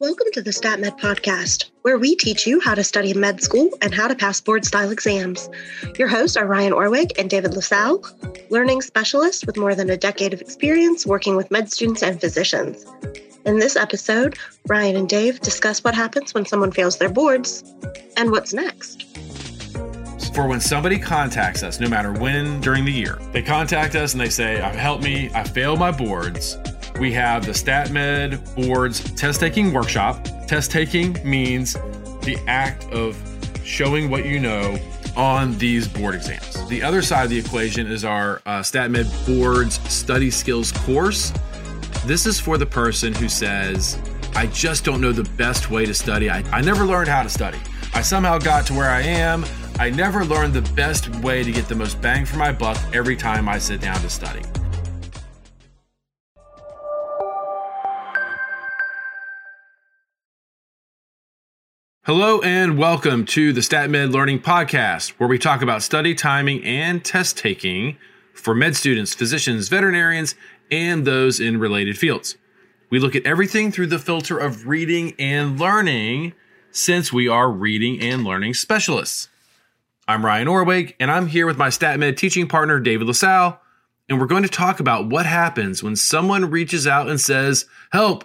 Welcome to the StatMed podcast, where we teach you how to study med school and how to pass board style exams. Your hosts are Ryan Orwig and David LaSalle, learning specialists with more than a decade of experience working with med students and physicians. In this episode, Ryan and Dave discuss what happens when someone fails their boards and what's next. For when somebody contacts us, no matter when during the year, they contact us and they say, Help me, I failed my boards we have the StatMed Boards test taking workshop. Test taking means the act of showing what you know on these board exams. The other side of the equation is our uh, StatMed Boards Study Skills course. This is for the person who says, I just don't know the best way to study. I, I never learned how to study. I somehow got to where I am. I never learned the best way to get the most bang for my buck every time I sit down to study. Hello and welcome to the StatMed Learning Podcast, where we talk about study timing and test taking for med students, physicians, veterinarians, and those in related fields. We look at everything through the filter of reading and learning since we are reading and learning specialists. I'm Ryan Orwig, and I'm here with my StatMed teaching partner, David LaSalle, and we're going to talk about what happens when someone reaches out and says, Help,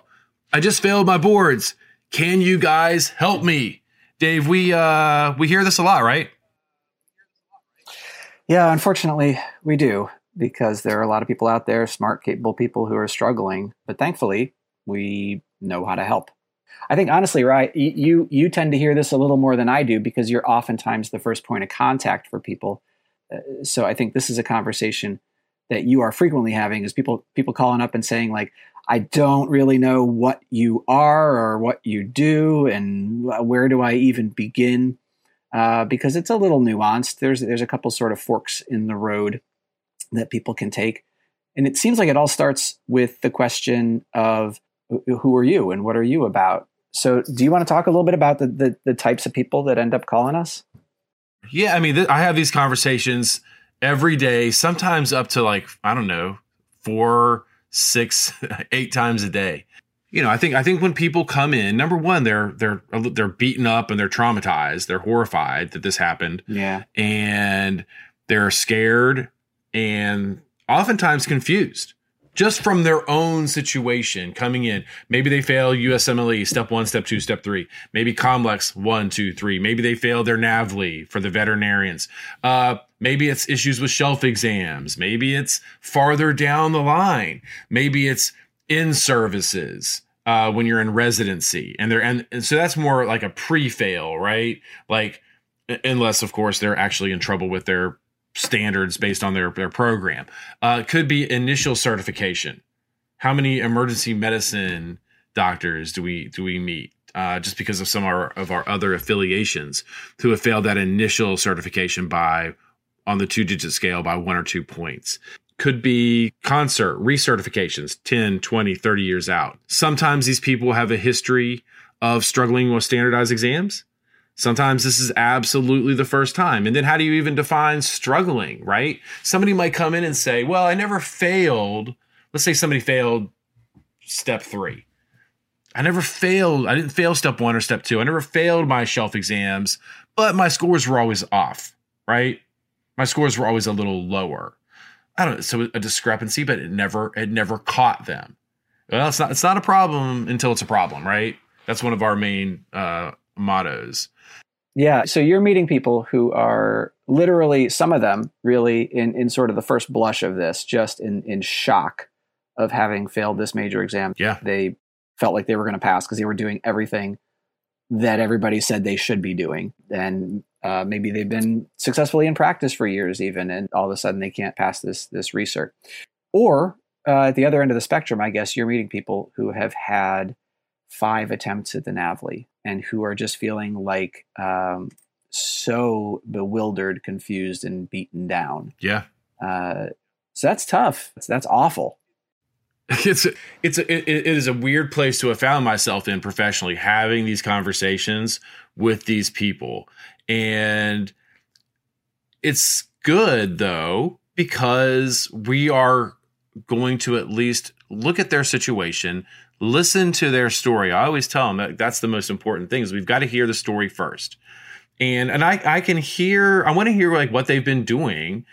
I just failed my boards can you guys help me? Dave, we uh we hear this a lot, right? Yeah, unfortunately, we do because there are a lot of people out there, smart, capable people who are struggling, but thankfully, we know how to help. I think honestly, right, you you tend to hear this a little more than I do because you're oftentimes the first point of contact for people. Uh, so I think this is a conversation that you are frequently having is people people calling up and saying like I don't really know what you are or what you do, and where do I even begin? Uh, because it's a little nuanced. There's there's a couple sort of forks in the road that people can take, and it seems like it all starts with the question of who are you and what are you about. So, do you want to talk a little bit about the the, the types of people that end up calling us? Yeah, I mean, th- I have these conversations every day, sometimes up to like I don't know four six, eight times a day. You know, I think I think when people come in, number one, they're they're they're beaten up and they're traumatized. They're horrified that this happened. Yeah, and they're scared and oftentimes confused just from their own situation coming in. Maybe they fail USMLE step one, step two, step three. Maybe COMLEX one, two, three. Maybe they fail their NAVLE for the veterinarians. Uh, maybe it's issues with shelf exams. Maybe it's farther down the line. Maybe it's in services. Uh, when you're in residency and they're and, and so that's more like a pre-fail right like unless of course they're actually in trouble with their standards based on their, their program. Uh, could be initial certification. How many emergency medicine doctors do we do we meet? Uh, just because of some of our, of our other affiliations who have failed that initial certification by on the two digit scale by one or two points could be concert recertifications 10 20 30 years out sometimes these people have a history of struggling with standardized exams Sometimes this is absolutely the first time. And then how do you even define struggling, right? Somebody might come in and say, well, I never failed. Let's say somebody failed step three. I never failed. I didn't fail step one or step two. I never failed my shelf exams, but my scores were always off, right? My scores were always a little lower. I don't know. So a discrepancy, but it never, it never caught them. Well, it's not, it's not a problem until it's a problem, right? That's one of our main uh, mottos. Yeah. So you're meeting people who are literally, some of them really in, in sort of the first blush of this, just in, in shock of having failed this major exam. Yeah. They felt like they were going to pass because they were doing everything that everybody said they should be doing. And uh, maybe they've been successfully in practice for years, even, and all of a sudden they can't pass this this recert. Or uh, at the other end of the spectrum, I guess you're meeting people who have had five attempts at the NAVLE and who are just feeling like um, so bewildered, confused, and beaten down. Yeah. Uh, so that's tough. That's, that's awful. It's it's a, it, it is a weird place to have found myself in professionally, having these conversations with these people, and it's good though because we are going to at least look at their situation, listen to their story. I always tell them that that's the most important thing is we've got to hear the story first. And and I I can hear I want to hear like what they've been doing,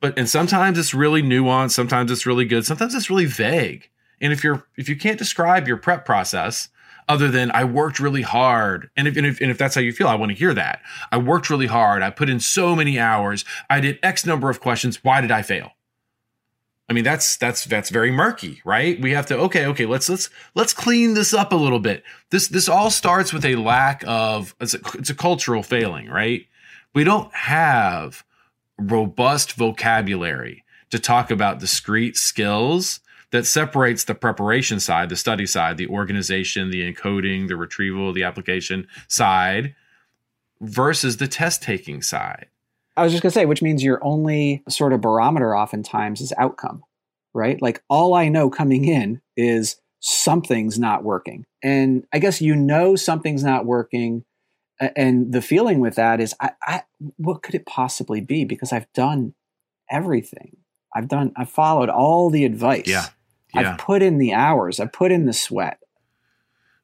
but and sometimes it's really nuanced, sometimes it's really good, sometimes it's really vague. And if you're if you can't describe your prep process other than I worked really hard, and if, and if and if that's how you feel, I want to hear that. I worked really hard. I put in so many hours. I did X number of questions. Why did I fail? I mean, that's that's that's very murky, right? We have to okay, okay, let's let's let's clean this up a little bit. This this all starts with a lack of it's a, it's a cultural failing, right? We don't have robust vocabulary to talk about discrete skills that separates the preparation side, the study side, the organization, the encoding, the retrieval, the application side versus the test taking side. I was just going to say, which means your only sort of barometer oftentimes is outcome, right? Like all I know coming in is something's not working. And I guess you know something's not working. And the feeling with that is, I, I, what could it possibly be? Because I've done everything. I've done, I've followed all the advice. Yeah. Yeah. I've put in the hours. I've put in the sweat.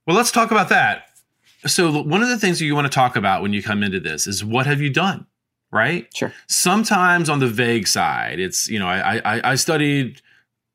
Well, let's talk about that. So, one of the things that you want to talk about when you come into this is what have you done? right? Sure. Sometimes on the vague side, it's you know I I, I studied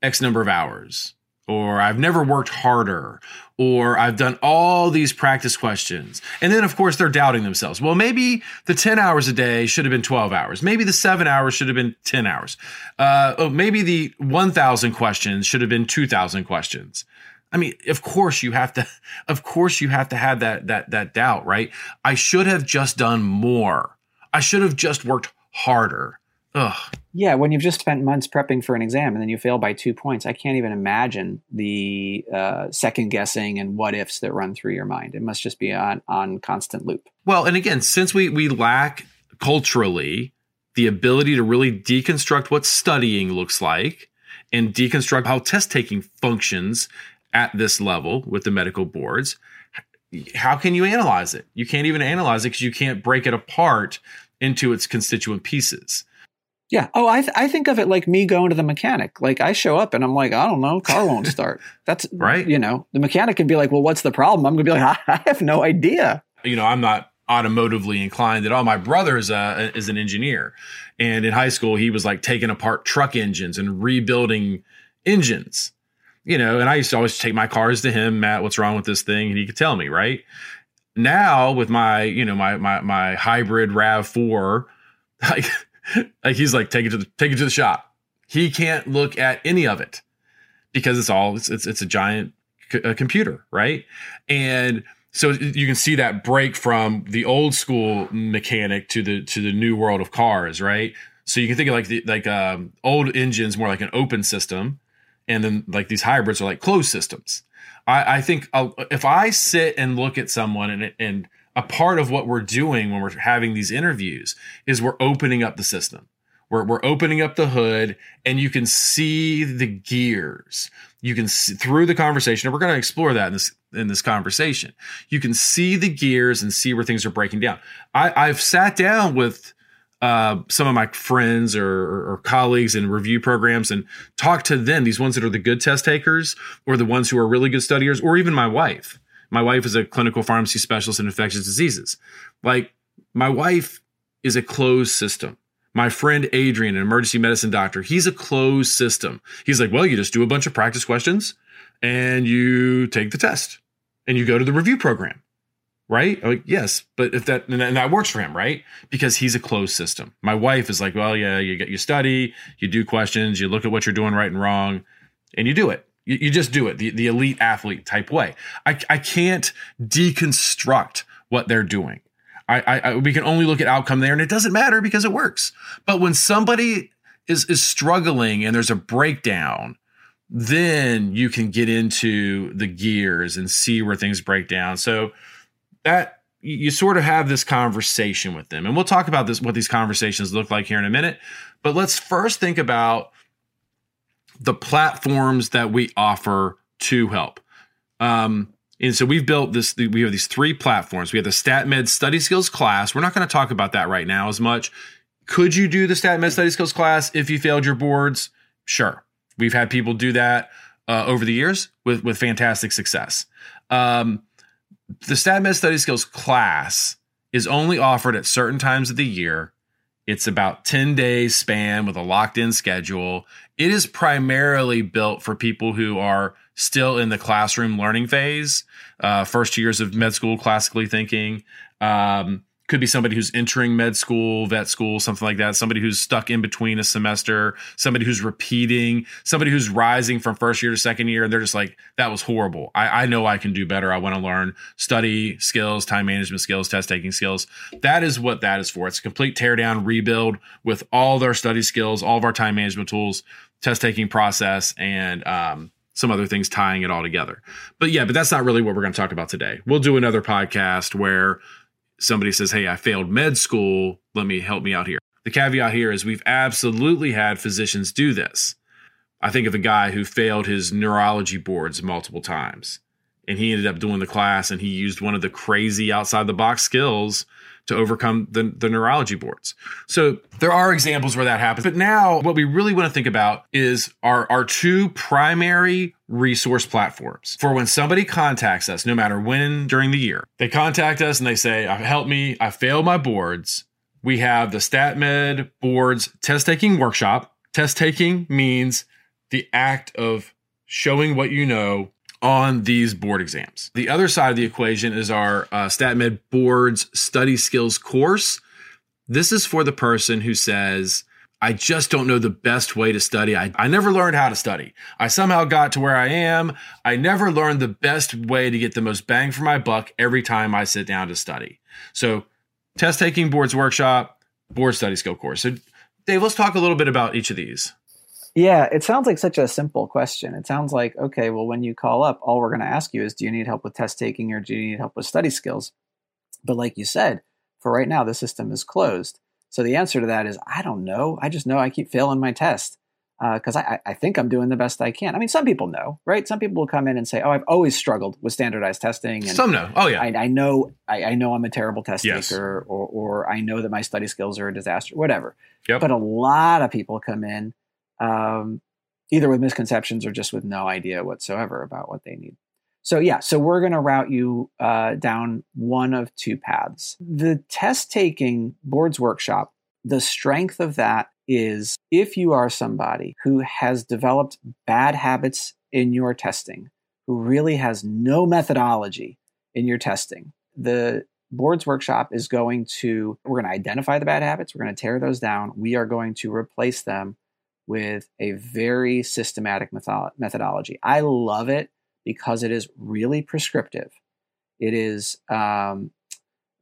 X number of hours, or I've never worked harder, or I've done all these practice questions, and then of course they're doubting themselves. Well, maybe the ten hours a day should have been twelve hours. Maybe the seven hours should have been ten hours. Uh, oh, maybe the one thousand questions should have been two thousand questions. I mean, of course you have to, of course you have to have that, that, that doubt, right? I should have just done more. I should have just worked harder. Ugh. Yeah, when you've just spent months prepping for an exam and then you fail by two points, I can't even imagine the uh, second guessing and what ifs that run through your mind. It must just be on on constant loop. Well, and again, since we we lack culturally the ability to really deconstruct what studying looks like and deconstruct how test taking functions at this level with the medical boards, how can you analyze it? You can't even analyze it because you can't break it apart into its constituent pieces. Yeah. Oh, I th- I think of it like me going to the mechanic. Like I show up and I'm like, I don't know, car won't start. That's right. You know, the mechanic can be like, well, what's the problem? I'm gonna be like, I, have no idea. You know, I'm not automotively inclined at all. My brother is a is an engineer, and in high school he was like taking apart truck engines and rebuilding engines you know, and I used to always take my cars to him, Matt, what's wrong with this thing? And he could tell me, right? Now with my, you know, my my my hybrid RAV4, like, like he's like, take it to the take it to the shop. He can't look at any of it because it's all it's it's, it's a giant c- a computer, right? And so you can see that break from the old school mechanic to the to the new world of cars, right? So you can think of like the like um, old engines more like an open system, and then like these hybrids are like closed systems. I, I think I'll, if I sit and look at someone and and a part of what we're doing when we're having these interviews is we're opening up the system. We're, we're opening up the hood and you can see the gears. You can see through the conversation. And we're going to explore that in this, in this conversation. You can see the gears and see where things are breaking down. I, I've sat down with uh, some of my friends or, or, colleagues in review programs and talk to them, these ones that are the good test takers or the ones who are really good studiers, or even my wife. My wife is a clinical pharmacy specialist in infectious diseases. Like, my wife is a closed system. My friend Adrian, an emergency medicine doctor, he's a closed system. He's like, well, you just do a bunch of practice questions and you take the test and you go to the review program right? Like, yes, but if that and that works for him, right? Because he's a closed system. My wife is like, well, yeah, you get you study, you do questions, you look at what you're doing right and wrong, and you do it. You, you just do it the, the elite athlete type way. I, I can't deconstruct what they're doing. I, I, I we can only look at outcome there, and it doesn't matter because it works. But when somebody is is struggling and there's a breakdown, then you can get into the gears and see where things break down. So that you sort of have this conversation with them. And we'll talk about this, what these conversations look like here in a minute. But let's first think about the platforms that we offer to help. Um, and so we've built this, we have these three platforms. We have the StatMed Study Skills class. We're not going to talk about that right now as much. Could you do the StatMed Study Skills class if you failed your boards? Sure. We've had people do that. uh, over the years with with fantastic success. Um, the StatMed Study Skills class is only offered at certain times of the year. It's about 10 days span with a locked in schedule. It is primarily built for people who are still in the classroom learning phase, uh, first years of med school, classically thinking. Um, could be somebody who's entering med school, vet school, something like that. Somebody who's stuck in between a semester, somebody who's repeating, somebody who's rising from first year to second year. And they're just like, that was horrible. I, I know I can do better. I want to learn study skills, time management skills, test taking skills. That is what that is for. It's a complete teardown, rebuild with all of our study skills, all of our time management tools, test taking process, and, um, some other things tying it all together. But yeah, but that's not really what we're going to talk about today. We'll do another podcast where somebody says, Hey, I failed med school. Let me help me out here. The caveat here is we've absolutely had physicians do this. I think of a guy who failed his neurology boards multiple times and he ended up doing the class and he used one of the crazy outside the box skills to overcome the, the neurology boards. So there are examples where that happens. But now what we really want to think about is our, our two primary resource platforms for when somebody contacts us, no matter when during the year, they contact us and they say, uh, help me, I failed my boards. We have the StatMed boards test taking workshop. Test taking means the act of showing what you know on these board exams. The other side of the equation is our uh, StatMed Boards Study Skills course. This is for the person who says, I just don't know the best way to study. I, I never learned how to study. I somehow got to where I am. I never learned the best way to get the most bang for my buck every time I sit down to study. So, test taking boards workshop, board study skill course. So, Dave, let's talk a little bit about each of these. Yeah, it sounds like such a simple question. It sounds like, okay, well, when you call up, all we're going to ask you is, do you need help with test taking or do you need help with study skills? But like you said, for right now, the system is closed. So the answer to that is, I don't know. I just know I keep failing my test because uh, I, I think I'm doing the best I can. I mean, some people know, right? Some people will come in and say, "Oh, I've always struggled with standardized testing." And some know. Oh yeah, I, I know. I, I, know I'm a terrible test yes. taker, or, or I know that my study skills are a disaster. Whatever. Yep. But a lot of people come in um, either with misconceptions or just with no idea whatsoever about what they need. So, yeah, so we're going to route you uh, down one of two paths. The test taking boards workshop, the strength of that is if you are somebody who has developed bad habits in your testing, who really has no methodology in your testing, the boards workshop is going to, we're going to identify the bad habits, we're going to tear those down, we are going to replace them with a very systematic method- methodology. I love it because it is really prescriptive. It is um,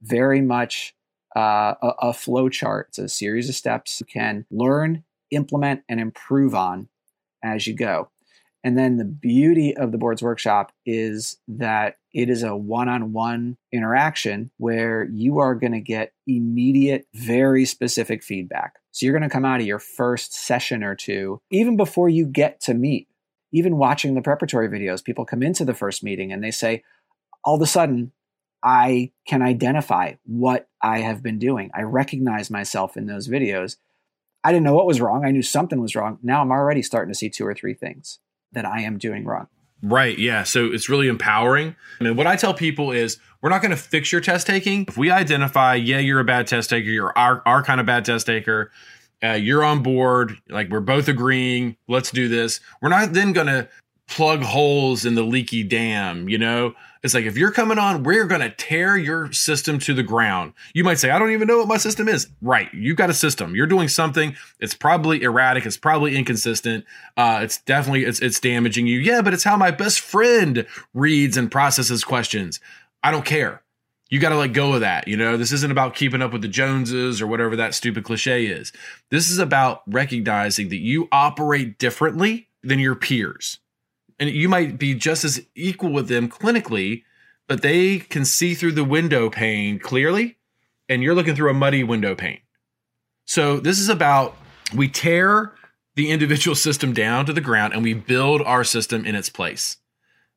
very much uh, a, a flow chart. It's a series of steps you can learn, implement, and improve on as you go. And then the beauty of the boards workshop is that it is a one on one interaction where you are going to get immediate, very specific feedback. So you're going to come out of your first session or two, even before you get to meet, even watching the preparatory videos, people come into the first meeting and they say, all of a sudden, I can identify what I have been doing. I recognize myself in those videos. I didn't know what was wrong. I knew something was wrong. Now I'm already starting to see two or three things that I am doing wrong. Right. Yeah. So it's really empowering. I mean, what I tell people is we're not going to fix your test taking. If we identify, yeah, you're a bad test taker, you're our, our kind of bad test taker, uh, you're on board, like we're both agreeing, let's do this. We're not then going to plug holes in the leaky dam, you know? It's like if you're coming on, we're going to tear your system to the ground. You might say, I don't even know what my system is. Right. You've got a system. You're doing something. It's probably erratic. It's probably inconsistent. Uh, it's definitely, it's, it's damaging you. Yeah, but it's how my best friend reads and processes questions. I don't care. You got to let go of that. You know, this isn't about keeping up with the Joneses or whatever that stupid cliche is. This is about recognizing that you operate differently than your peers and you might be just as equal with them clinically, but they can see through the window pane clearly, and you're looking through a muddy window pane. So this is about we tear the individual system down to the ground and we build our system in its place.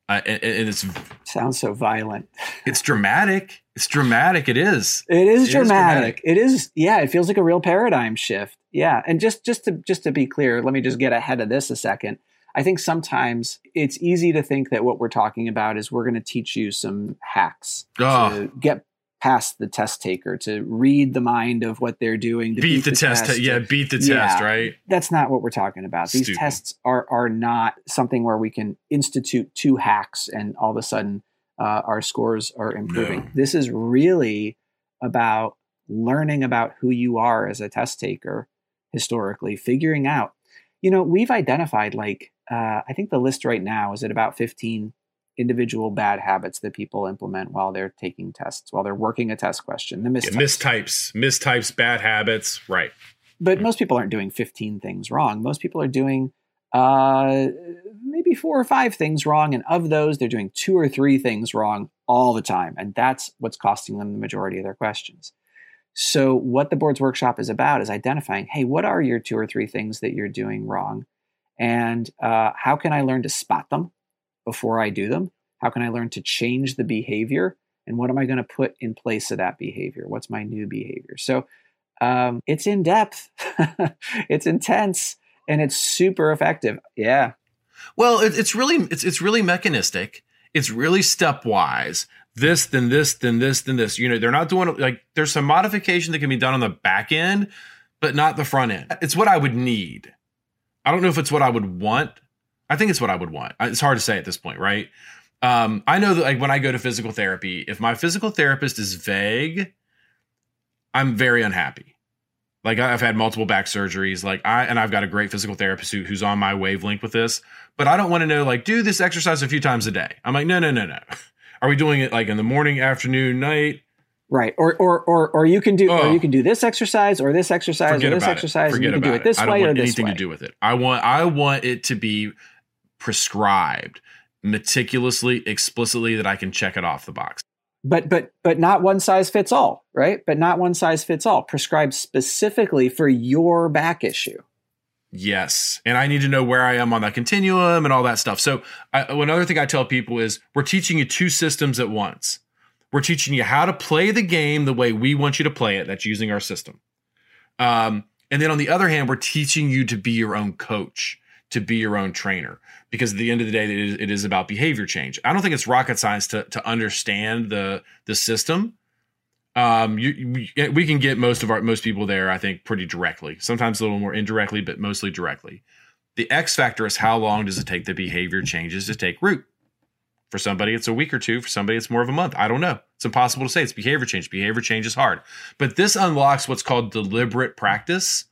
Uh, and, and, it's sounds so violent. It's dramatic. It's dramatic. It is. It is, it dramatic. is dramatic. It is. Yeah, it feels like a real paradigm shift. Yeah, and just just to just to be clear, let me just get ahead of this a second. I think sometimes it's easy to think that what we're talking about is we're going to teach you some hacks Oh. to get past the test taker, to read the mind of what they're doing, to beat, the, test. yeah, beat the Yeah. test, right? That's not what we're talking about. These Stupid. tests are are not something where we can institute two hacks and all of a sudden uh, our scores are improving. No. This is really about learning about who you are as a test taker historically, figuring out. You know, we've identified like uh, I think the list right now is at about fifteen individual bad habits that people implement while they're taking tests, while they're working a test question. The Yeah, mistypes. mistypes, mistypes, bad habits, right? but most people aren't doing 15 things wrong. Most people are doing uh, maybe four or five things wrong. And of those, they're doing two or three things wrong all the time. And that's what's costing them the majority of their questions. So, what the boards workshop is about is identifying hey, what are your two or three things that you're doing wrong? And uh, how can I learn to spot them before I do them? How can I learn to change the behavior? And what am I going to put in place of that behavior? What's my new behavior? So, um, it's in depth, it's intense, and it's super effective. Yeah, Well, it, it's really it's it's really mechanistic. It's really stepwise. This, then this, then this, then this. You know, they're not doing like there's some modification that can be done on the back end, but not the front end. It's what I would need. I don't know if it's what I would want. I think it's what I would want. It's hard to say at this point, right? Um, I know that like when I go to physical therapy, if my physical therapist is vague, I'm very unhappy. Like I've had multiple back surgeries, like I and I've got a great physical therapist who, who's on my wavelength with this. But I don't want to know like do this exercise a few times a day. I'm like no no no no. Are we doing it like in the morning, afternoon, night? Right. Or or or or you can do or Oh. you can do this exercise or this exercise Forget or this exercise. it. and you Forget can do it this I don't way or this anything way. to do with it. I want I want it to be prescribed meticulously, explicitly that I can check it off the box. but but but not one size fits all, right? But not one size fits all. Prescribed specifically for your back issue. Yes. And I need to know where I am on that continuum and all that stuff. So, I, another thing I tell people is we're teaching you two systems at once. We're teaching you how to play the game the way we want you to play it. That's using our system. Um, and then on the other hand, we're teaching you to be your own coach, to be your own trainer, because at the end of the day, it is, it is about behavior change. I don't think it's rocket science to, to understand the, the system um you we, we can get most of our most people there i think pretty directly sometimes a little more indirectly but mostly directly the x factor is how long does it take the behavior changes to take root for somebody it's a week or two. For somebody it's more of a month. I don't know. It's impossible to say. It's behavior change. Behavior change is hard. But this unlocks what's called deliberate practice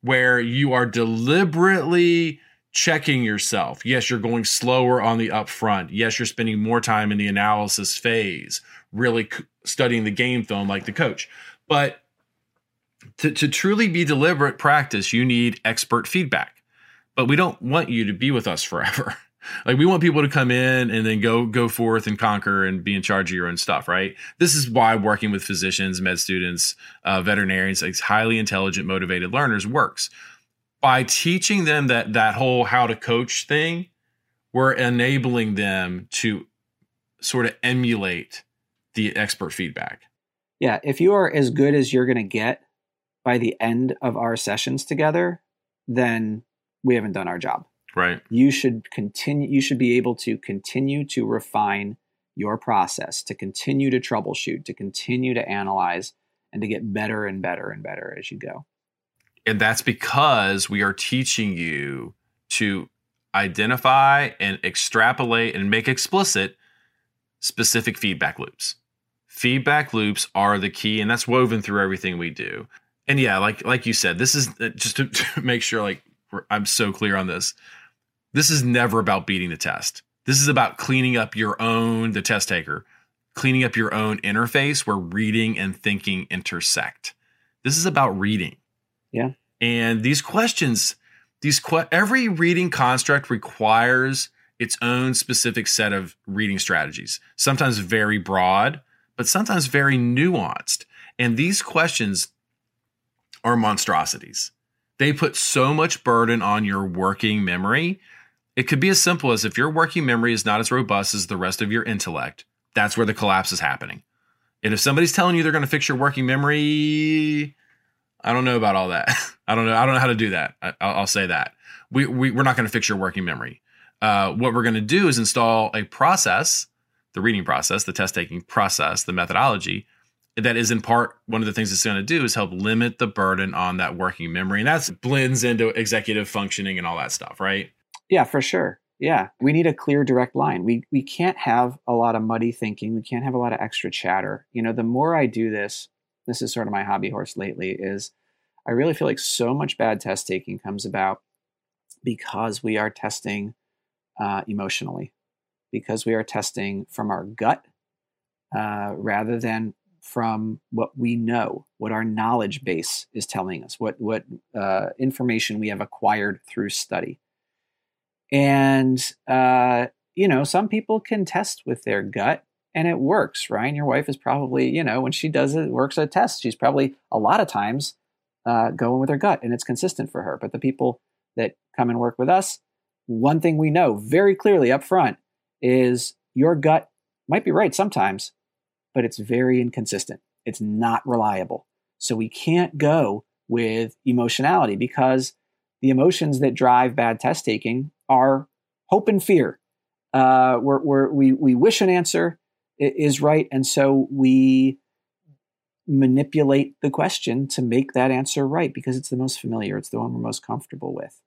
where you are deliberately checking yourself. Yes you're going slower on the upfront. Yes you're spending more time in the analysis phase really studying the game film like the coach. But to, to truly be deliberate practice, you need expert feedback. But we don't want you to be with us forever. like we want people to come in and then go go forth and conquer and be in charge of your own stuff, right? This is why working with physicians, med students, uh, veterinarians, like highly intelligent, motivated learners works. By teaching them that that whole how to coach thing, we're enabling them to sort of emulate the expert feedback. Yeah, if you are as good as you're going to get by the end of our sessions together, then we haven't done our job. Right. You should continue you should be able to continue to refine your process, to continue to troubleshoot, to continue to analyze and to get better and better and better as you go. And that's because we are teaching you to identify and extrapolate and make explicit specific feedback loops. Feedback loops are the key, and that's woven through everything we do. And yeah, like like you said, this is uh, just to, to make sure like I'm so clear on this. This is never about beating the test. This is about cleaning up your own the test taker, cleaning up your own interface where reading and thinking intersect. This is about reading. Yeah. And these questions, these que- every reading construct requires its own specific set of reading strategies. Sometimes very broad, but sometimes very nuanced. And these questions are monstrosities. They put so much burden on your working memory. It could be as simple as if your working memory is not as robust as the rest of your intellect, that's where the collapse is happening. And if somebody's telling you they're going to fix your working memory, I don't know about all that. I don't know. I don't know how to do that. I, I'll, I'll say that we, we we're not going to fix your working memory. uh, what we're going to do is install a process, the reading process, the test taking process, the methodology that is in part one of the things it's going to do is help limit the burden on that working memory. And that blends into executive functioning and all that stuff, right? Yeah, for sure. Yeah, we need a clear, direct line. We we can't have a lot of muddy thinking. We can't have a lot of extra chatter. You know, the more I do this, this is sort of my hobby horse lately. Is I really feel like so much bad test taking comes about because we are testing uh, emotionally, because we are testing from our gut uh, rather than from what we know, what our knowledge base is telling us, what what uh, information we have acquired through study. And uh, you know, some people can test with their gut, and it works. Ryan, your wife is probably, you know, when she does it, works a test, she's probably a lot of times uh, going with her gut, and it's consistent for her. But the people that come and work with us, one thing we know very clearly up front is your gut might be right sometimes, but it's very inconsistent. It's not reliable. So we can't go with emotionality because the emotions that drive bad test taking are hope and fear. Uh, we're, we're, we we wish an answer is right, and so we manipulate the question to make that answer right because it's the most familiar, it's the one we're most comfortable with.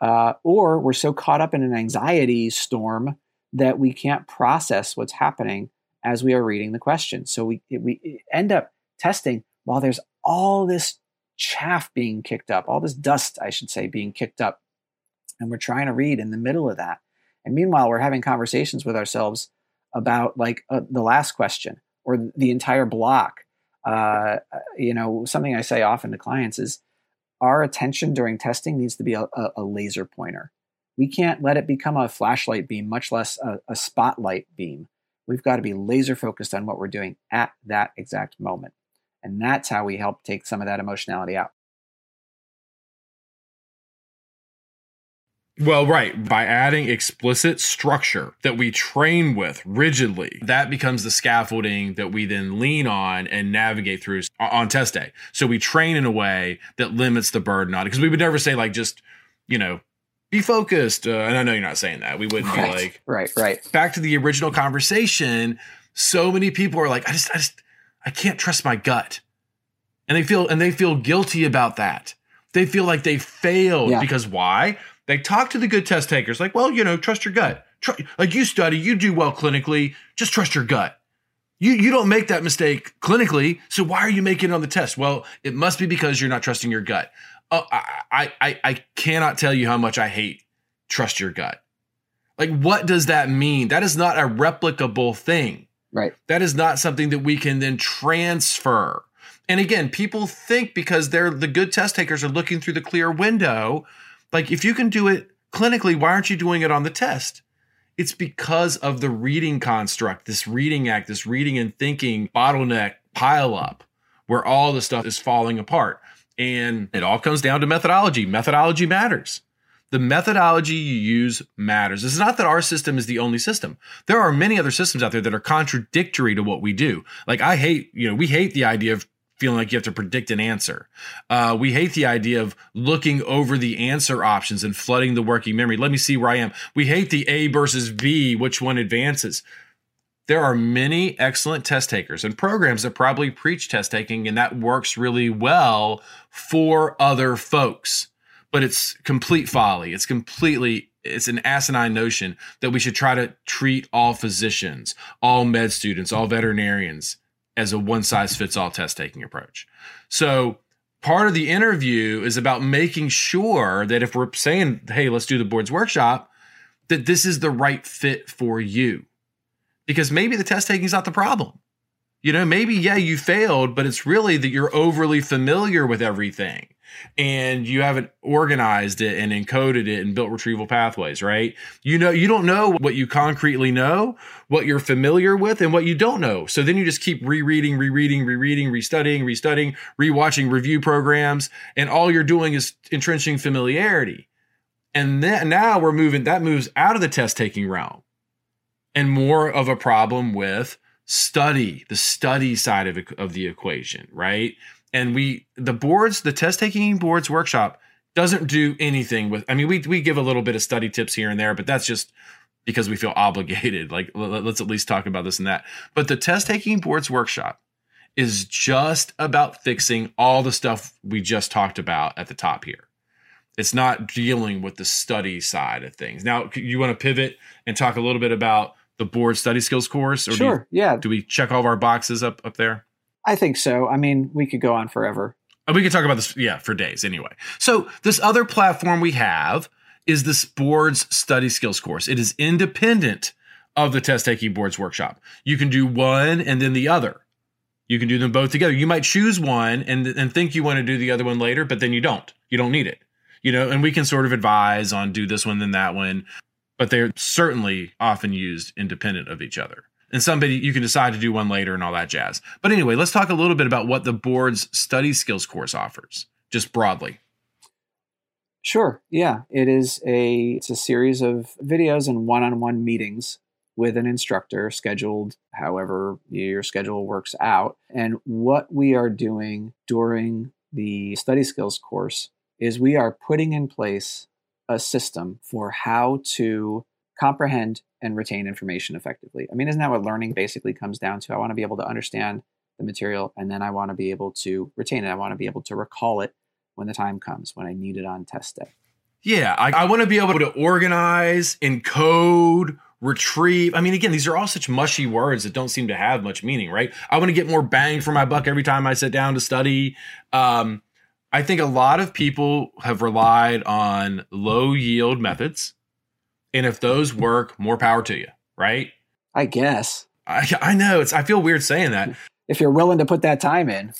Uh, or we're so caught up in an anxiety storm that we can't process what's happening as we are reading the question. So we we end up testing while there's all this chaff being kicked up, all this dust, I should say, being kicked up, and we're trying to read in the middle of that. And meanwhile, we're having conversations with ourselves about like uh, the last question or the entire block. Uh, you know, something I say often to clients is our attention during testing needs to be a, a laser pointer. We can't let it become a flashlight beam, much less a, a spotlight beam. We've got to be laser focused on what we're doing at that exact moment. And that's how we help take some of that emotionality out. Well, right. By adding explicit structure that we train with rigidly, that becomes the scaffolding that we then lean on and navigate through on test day. So we train in a way that limits the burden on it. Because we would never say, like, just, you know, be focused. Uh, and I know you're not saying that. We wouldn't right, be like, right, right. Back to the original conversation. So many people are like, I just, I just, I can't trust my gut, and they feel, and they feel guilty about that. They feel like they failed yeah. because why? They talk to the good test takers, like, well, you know, trust your gut. Tr- like you study, you do well clinically. Just trust your gut. You you don't make that mistake clinically. So why are you making it on the test? Well, it must be because you're not trusting your gut oh, I, I, I cannot tell you how much I hate trust your gut. Like, what does that mean? That is not a replicable thing. Right. That is not something that we can then transfer. And again, people think because they're the good test takers are looking through the clear window, like if you can do it clinically, why aren't you doing it on the test? It's because of the reading construct, this reading act, this reading and thinking bottleneck pile up where all the stuff is falling apart. And it all comes down to methodology. Methodology matters. The methodology you use matters. It's not that our system is the only system. There are many other systems out there that are contradictory to what we do. Like I hate, you know, we hate the idea of feeling like you have to predict an answer. Uh, we hate the idea of looking over the answer options and flooding the working memory. Let me see where I am. We hate the A versus B, which one advances. There are many excellent test takers and programs that probably preach test taking, and that works really well for other folks. But it's complete folly. It's completely, it's an asinine notion that we should try to treat all physicians, all med students, all veterinarians as a one size fits all test taking approach. So, part of the interview is about making sure that if we're saying, hey, let's do the board's workshop, that this is the right fit for you because maybe the test taking is not the problem. You know, maybe, yeah, you failed, but it's really that you're overly familiar with everything and you haven't organized it and encoded it and built retrieval pathways, right? You know, you don't know what you concretely know, what you're familiar with, and what you don't know. So then you just keep rereading, rereading, rereading, restudying, restudying, rewatching review programs, and all you're doing is entrenching familiarity. And then now we're moving, that moves out of the test taking realm and more of a problem with study, the study side of, of the equation, right? And we, the boards, the test taking boards workshop doesn't do anything with. I mean, we we give a little bit of study tips here and there, but that's just because we feel obligated. Like let's at least talk about this and that. But the test taking boards workshop is just about fixing all the stuff we just talked about at the top here. It's not dealing with the study side of things. Now, you want to pivot and talk a little bit about the board study skills course? Or sure. Do you, yeah. Do we check all of our boxes up up there? I think so. I mean, we could go on forever. Uh, we could talk about this, yeah, for days anyway. So, this other platform we have is this boards study skills course. It is independent of the test taking boards workshop. You can do one and then the other. You can do them both together. You might choose one and, and think you want to do the other one later, but then you don't. You don't need it. You know, and we can sort of advise on do this one, then that one, but they're certainly often used independent of each other. And somebody you can decide to do one later and all that jazz. But anyway, let's talk a little bit about what the board's study skills course offers, just broadly. Sure. Yeah, it is a it's a series of videos and one-on-one meetings with an instructor scheduled however your schedule works out. And what we are doing during the study skills course is we are putting in place a system for how to comprehend and retain information effectively. I mean, isn't that what learning basically comes down to? I want to be able to understand the material and then I want to be able to retain it. I want to be able to recall it when the time comes, when I need it on test day. Yeah, I, I want to be able to organize, encode, retrieve. I mean, again, these are all such mushy words that don't seem to have much meaning, right? I want to get more bang for my buck every time I sit down to study. Um, I think a lot of people have relied on low yield methods. And if those work, more power to you, right? I guess. I, I know. It's I feel weird saying that. If you're willing to put that time in.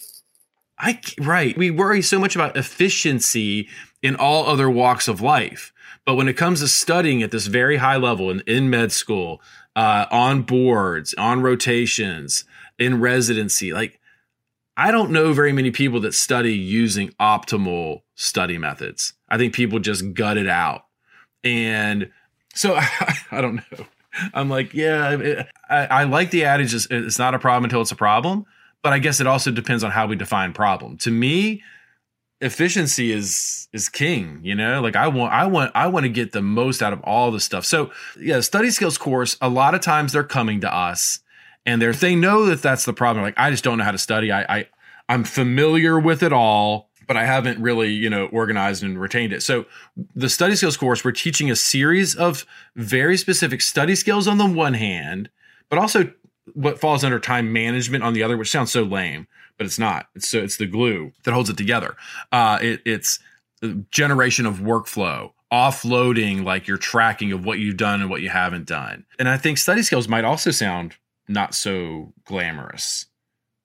I right. We worry so much about efficiency in all other walks of life. But when it comes to studying at this very high level in, in med school, uh, on boards, on rotations, in residency, like I don't know very many people that study using optimal study methods. I think people just gut it out. And so I, don't know. I'm like, yeah, it, I, I, like the adage, it's, it's not a problem until it's a problem. But I guess it also depends on how we define problem. To me, efficiency is is king you know like i want i want i want to get the most out of all the stuff so yeah study skills course a lot of times they're coming to us and they're they know that that's the problem like i just don't know how to study i i i'm familiar with it all but i haven't really you know organized and retained it so the study skills course we're teaching a series of very specific study skills on the one hand but also what falls under time management on the other which sounds so lame but it's not. It's so it's the glue that holds it together. Uh, it, it's generation of workflow, offloading like your tracking of what you've done and what you haven't done. And I think study skills might also sound not so glamorous,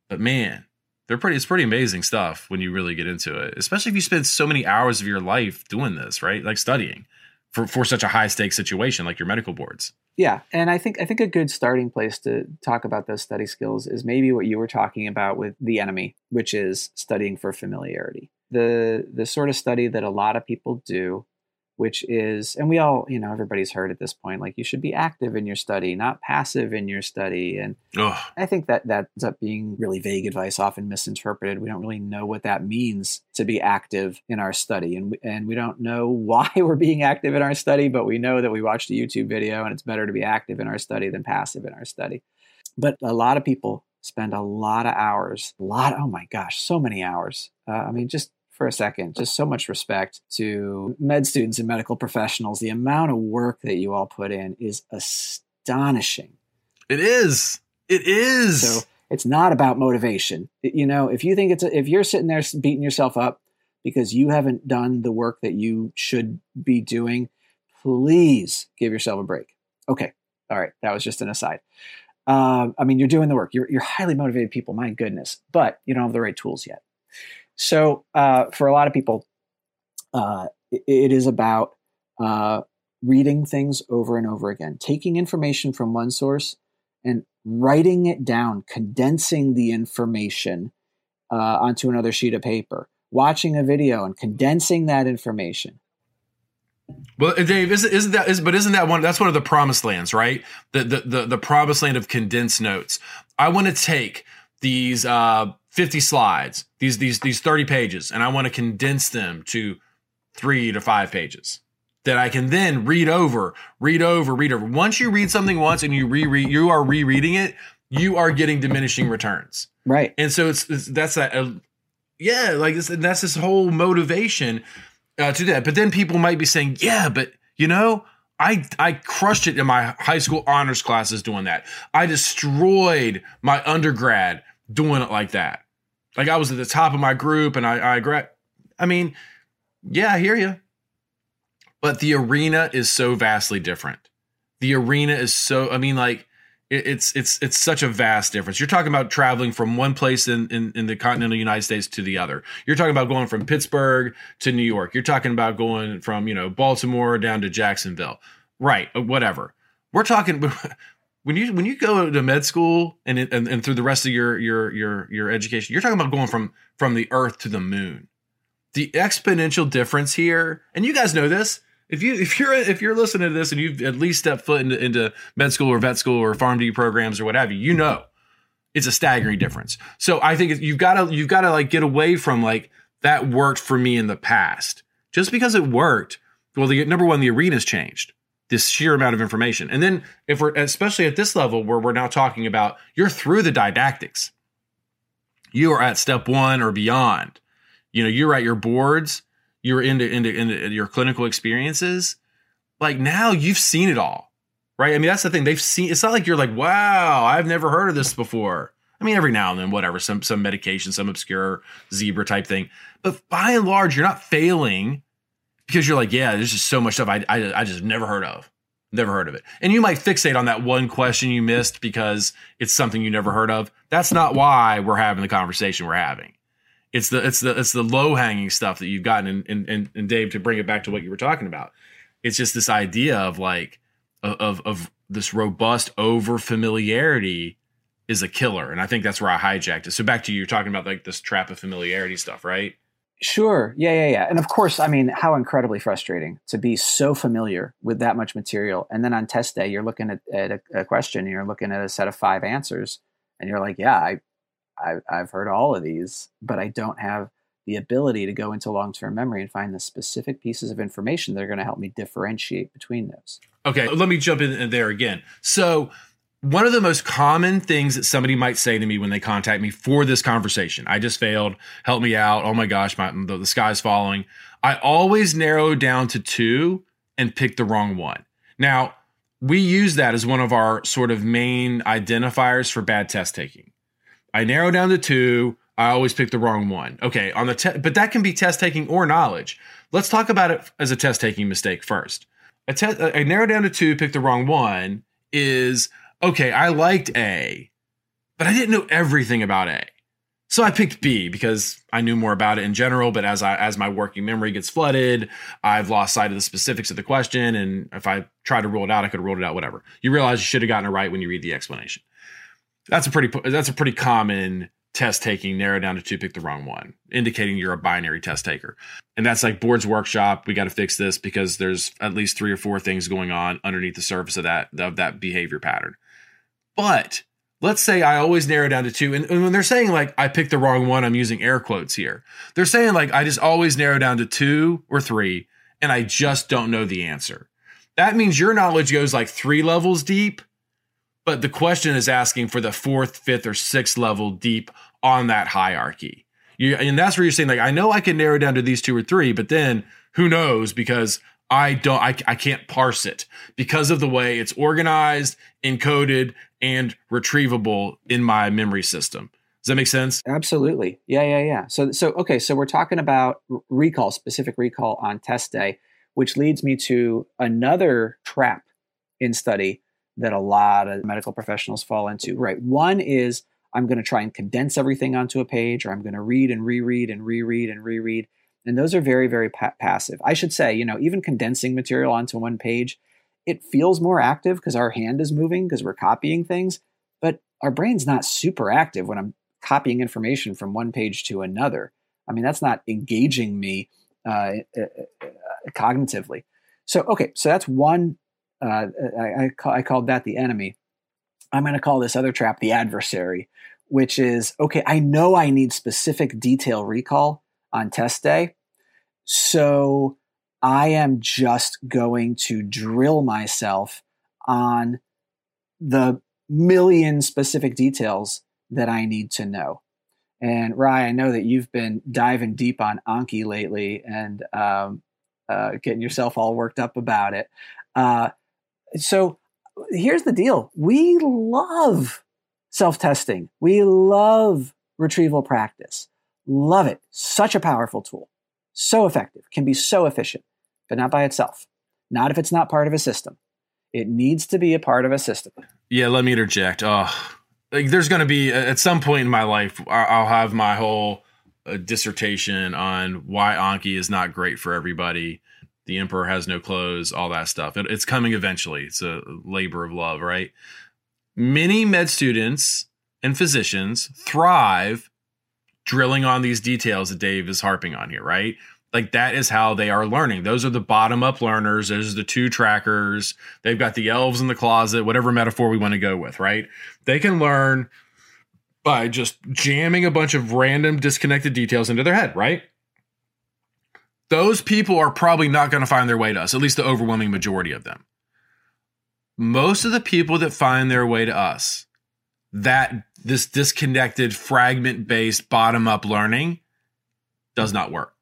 but man, they're pretty. It's pretty amazing stuff when you really get into it, especially if you spend so many hours of your life doing this, right? Like studying for for such a high stakes situation like your medical boards. Yeah, and I think I think a good starting place to talk about those study skills is maybe what you were talking about with the enemy, which is studying for familiarity. The the sort of study that a lot of people do which is, and we all, you know, everybody's heard at this point, like you should be active in your study, not passive in your study. And Ugh. I think that that ends up being really vague advice, often misinterpreted. We don't really know what that means to be active in our study. And, and we don't know why we're being active in our study, but we know that we watched a YouTube video and it's better to be active in our study than passive in our study. But a lot of people spend a lot of hours, a lot, oh my gosh, so many hours. Uh, I mean, just for a second. Just so much respect to med students and medical professionals. The amount of work that you all put in is astonishing. It is. It is. So it's not about motivation. You know, if you think it's a, if you're sitting there beating yourself up because you haven't done the work that you should be doing, please give yourself a break. Okay. All right. That was just an aside. Um, I mean, you're doing the work. You're, you're highly motivated people. My goodness, but you don't have the right tools yet. So uh, for a lot of people, uh, it, is about uh, reading things over and over again, taking information from one source and writing it down, condensing the information uh, onto another sheet of paper, watching a video and condensing that information. Well, Dave, isn't, isn't that is but isn't that one? That's one of the promised lands, right? The the the, the promised land of condensed notes. I want to take these uh, 50 slides, these these these 30 pages, and I want to condense them to three to five pages that I can then read over, read over, read over. Once you read something once and you reread, you are rereading it, you are getting diminishing returns. Right. And so it's, it's that's that. Uh, yeah, like this, that's this whole motivation uh, to that. But then people might be saying, yeah, but you know, I I crushed it in my high school honors classes doing that. I destroyed my undergrad doing it like that. Like I was at the top of my group, and I I grad. I mean, yeah, I hear you. But the arena is so vastly different. The arena is so. I mean, like it's it's it's such a vast difference. You're talking about traveling from one place in, in, in the continental United States to the other. You're talking about going from Pittsburgh to New York. You're talking about going from you know Baltimore down to Jacksonville. Right, whatever. We're talking when you when you go to med school and, and and through the rest of your your your your education. You're talking about going from from the Earth to the Moon. The exponential difference here, and you guys know this if you if you're if you're listening to this and you've at least stepped foot into, into med school or vet school or PharmD programs or whatever, you know it's a staggering difference. So I think you've got to you've got to like get away from like that worked for me in the past. Just because it worked, well, the number one, the arena's changed. This sheer amount of information, and then if we're especially at this level where we're now talking about you're through the didactics, you are at step one or beyond. You know, you're at your boards you're into, into into your clinical experiences, like now you've seen it all, right? I mean, that's the thing. They've seen. It's not like you're like, wow, I've never heard of this before. I mean, every now and then, whatever, some some medication, some obscure zebra type thing, but by and large, you're not failing because you're like, yeah, there's just so much stuff I I, I just never heard of. Never heard of it. And you might fixate on that one question you missed because it's something you never heard of. That's not why we're having the conversation we're having. It's the it's the it's the low hanging stuff that you've gotten. And, and and Dave, to bring it back to what you were talking about, it's just this idea of like of of this robust over familiarity is a killer, and I think that's where I hijacked it. So back to you, you're talking about like this trap of familiarity stuff, right? Sure. Yeah, yeah, yeah. And of course, I mean, how incredibly frustrating to be so familiar with that much material. And then on test day, you're looking at, at a, a, question, you're looking at a set of five answers, and you're like, yeah, I, I, I've heard all of these, but I don't have the ability to go into long term memory and find the specific pieces of information that are going to help me differentiate between those. Okay, let me jump in there again. So, one of the most common things that somebody might say to me when they contact me for this conversation I just failed, help me out. Oh my gosh, my, the, the sky's falling. I always narrow down to two and pick the wrong one. Now, we use that as one of our sort of main identifiers for bad test taking. I narrow down to two. I always pick the wrong one. Okay, on the te- but that can be test taking or knowledge. Let's talk about it as a test taking mistake first. A te- I narrow down to two, pick the wrong one. Is okay. I liked A, but I didn't know everything about A, so I picked B because I knew more about it in general. But as I as my working memory gets flooded, I've lost sight of the specifics of the question, and if I try to rule it out, I could have ruled it out. Whatever. You realize you should have gotten it right when you read the explanation that's a pretty that's a pretty common test taking narrow down to two pick the wrong one indicating you're a binary test taker and that's like boards workshop we got to fix this because there's at least three or four things going on underneath the surface of that of that behavior pattern but let's say i always narrow down to two and, and when they're saying like i picked the wrong one i'm using air quotes here they're saying like i just always narrow down to two or three and i just don't know the answer that means your knowledge goes like three levels deep but the question is asking for the fourth, fifth, or sixth level deep on that hierarchy. You, and that's where you're saying, like, I know I can narrow down to these two or three, but then who knows? Because I don't, I, I can't parse it because of the way it's organized, encoded, and retrievable in my memory system. Does that make sense? Absolutely. Yeah, yeah, yeah. So, so okay. So we're talking about recall, specific recall on test day, which leads me to another trap in study that a lot of medical professionals fall into. Right. One is I'm going to try and condense everything onto a page, or I'm going to read and reread and reread and reread. And those are very, very pa- passive. I should say, you know, even condensing material onto one page, it feels more active because our hand is moving because we're copying things, but our brain's not super active when I'm copying information from one page to another. I mean, that's not engaging me uh, uh, uh cognitively. So, okay, so that's one uh, I, I, call, I called that the enemy. I'm going to call this other trap the adversary, which is okay, I know I need specific detail recall on test day. So I am just going to drill myself on the million specific details that I need to know. And Rye, I know that you've been diving deep on Anki lately and um, uh, getting yourself all worked up about it. Uh, so here's the deal: we love self-testing. We love retrieval practice. Love it. Such a powerful tool. So effective. Can be so efficient, but not by itself. Not if it's not part of a system. It needs to be a part of a system. Yeah, let me interject. Oh, like there's going to be at some point in my life, I'll have my whole uh, dissertation on why Anki is not great for everybody. The emperor has no clothes, all that stuff. It, it's coming eventually. It's a labor of love, right? Many med students and physicians thrive drilling on these details that Dave is harping on here, right? like that is how they are learning. Those are the bottom up learners. Those are the two trackers. They've got the elves in the closet, whatever metaphor we want to go with, right? They can learn by just jamming a bunch of random disconnected details into their head, right? Those people are probably not going to find their way to us, at least the overwhelming majority of them. Most of the people that find their way to us, that this disconnected, fragment based, bottom up learning does not work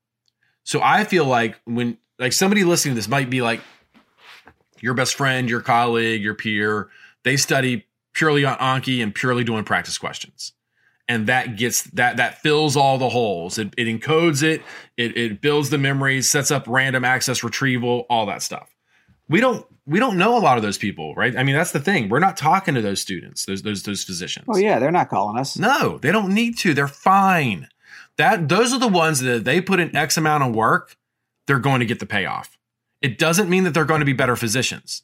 so I feel like when like somebody listening to this might be like your best friend, your colleague, your peer, they study purely on Anki and purely doing practice questions. And that gets that that fills all the holes. It, it encodes it, it, it builds the memories, sets up random access retrieval, all that stuff. We don't we don't know a lot of those people, right? I mean, that's the thing. We're not talking to those students, those those those physicians. Oh yeah, they're not calling us. No, they don't need to. They're fine. That those are the ones that they put in X amount of work, they're going to get the payoff. It doesn't mean that they're going to be better physicians.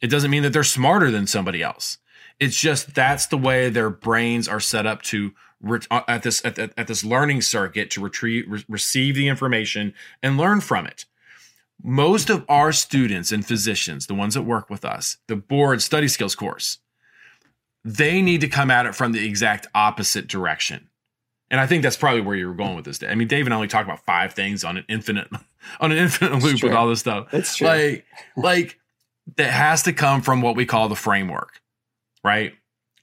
It doesn't mean that they're smarter than somebody else. It's just that's the way their brains are set up to uh, at this at, at, this learning circuit to retrieve re- receive the information and learn from it. Most of our students and physicians, the ones that work with us, the board study skills course, they need to come at it from the exact opposite direction. And I think that's probably where you were going with this. I mean, Dave and I only talked about five things on an infinite on an infinite loop with all this stuff. It's true. Like, like that has to come from what we call the framework, right?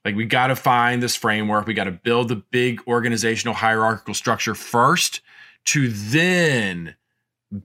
Like we got to find this framework. We got to build the big organizational hierarchical structure first to then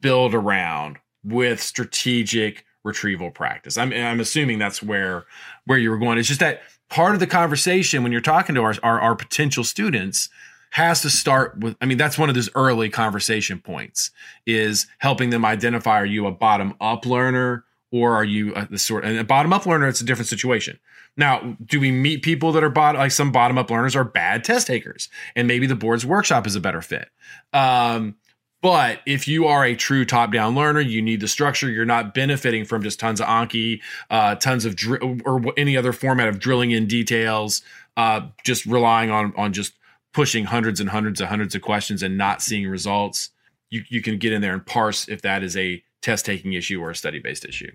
build around with strategic retrieval practice. I'm, I'm assuming that's where where you were going. It's just that part of the conversation when you're talking to our, our, our potential students has to start with i mean that's one of those early conversation points is helping them identify are you a bottom up learner or are you the sort and a bottom up learner it's a different situation now do we meet people that are bottom like some bottom up learners are bad test takers and maybe the board's workshop is a better fit um, but if you are a true top down learner, you need the structure. You're not benefiting from just tons of Anki, uh, tons of dr- or any other format of drilling in details, uh, just relying on on just pushing hundreds and hundreds and hundreds of questions and not seeing results, you, you can get in there and parse if that is a test taking issue or a study based issue.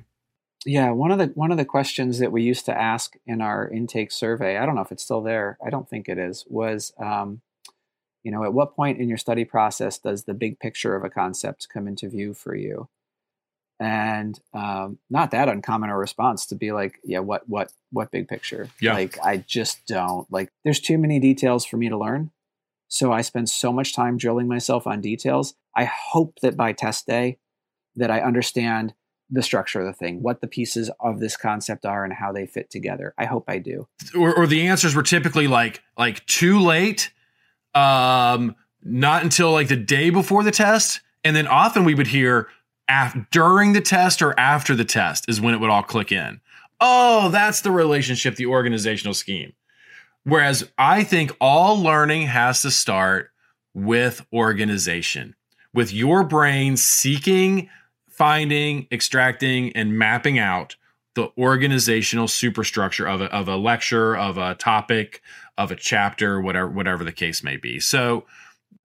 Yeah, one of the one of the questions that we used to ask in our intake survey, I don't know if it's still there. I don't think it is. Was um, you know, at what point in your study process does the big picture of a concept come into view for you? and um, not that uncommon a response to be like, yeah, what, what, what big picture? Yeah. Like, I just don't like. There's too many details for me to learn, so I spend so much time drilling myself on details. I hope that by test day, that I understand the structure of the thing, what the pieces of this concept are, and how they fit together. I hope I do. Or, or the answers were typically like, like too late, um, not until like the day before the test, and then often we would hear af- during the test or after the test is when it would all click in. Oh, that's the relationship, the organizational scheme. Whereas I think all learning has to start with organization, with your brain seeking, finding, extracting, and mapping out the organizational superstructure of a, of a lecture, of a topic, of a chapter, whatever, whatever the case may be. So,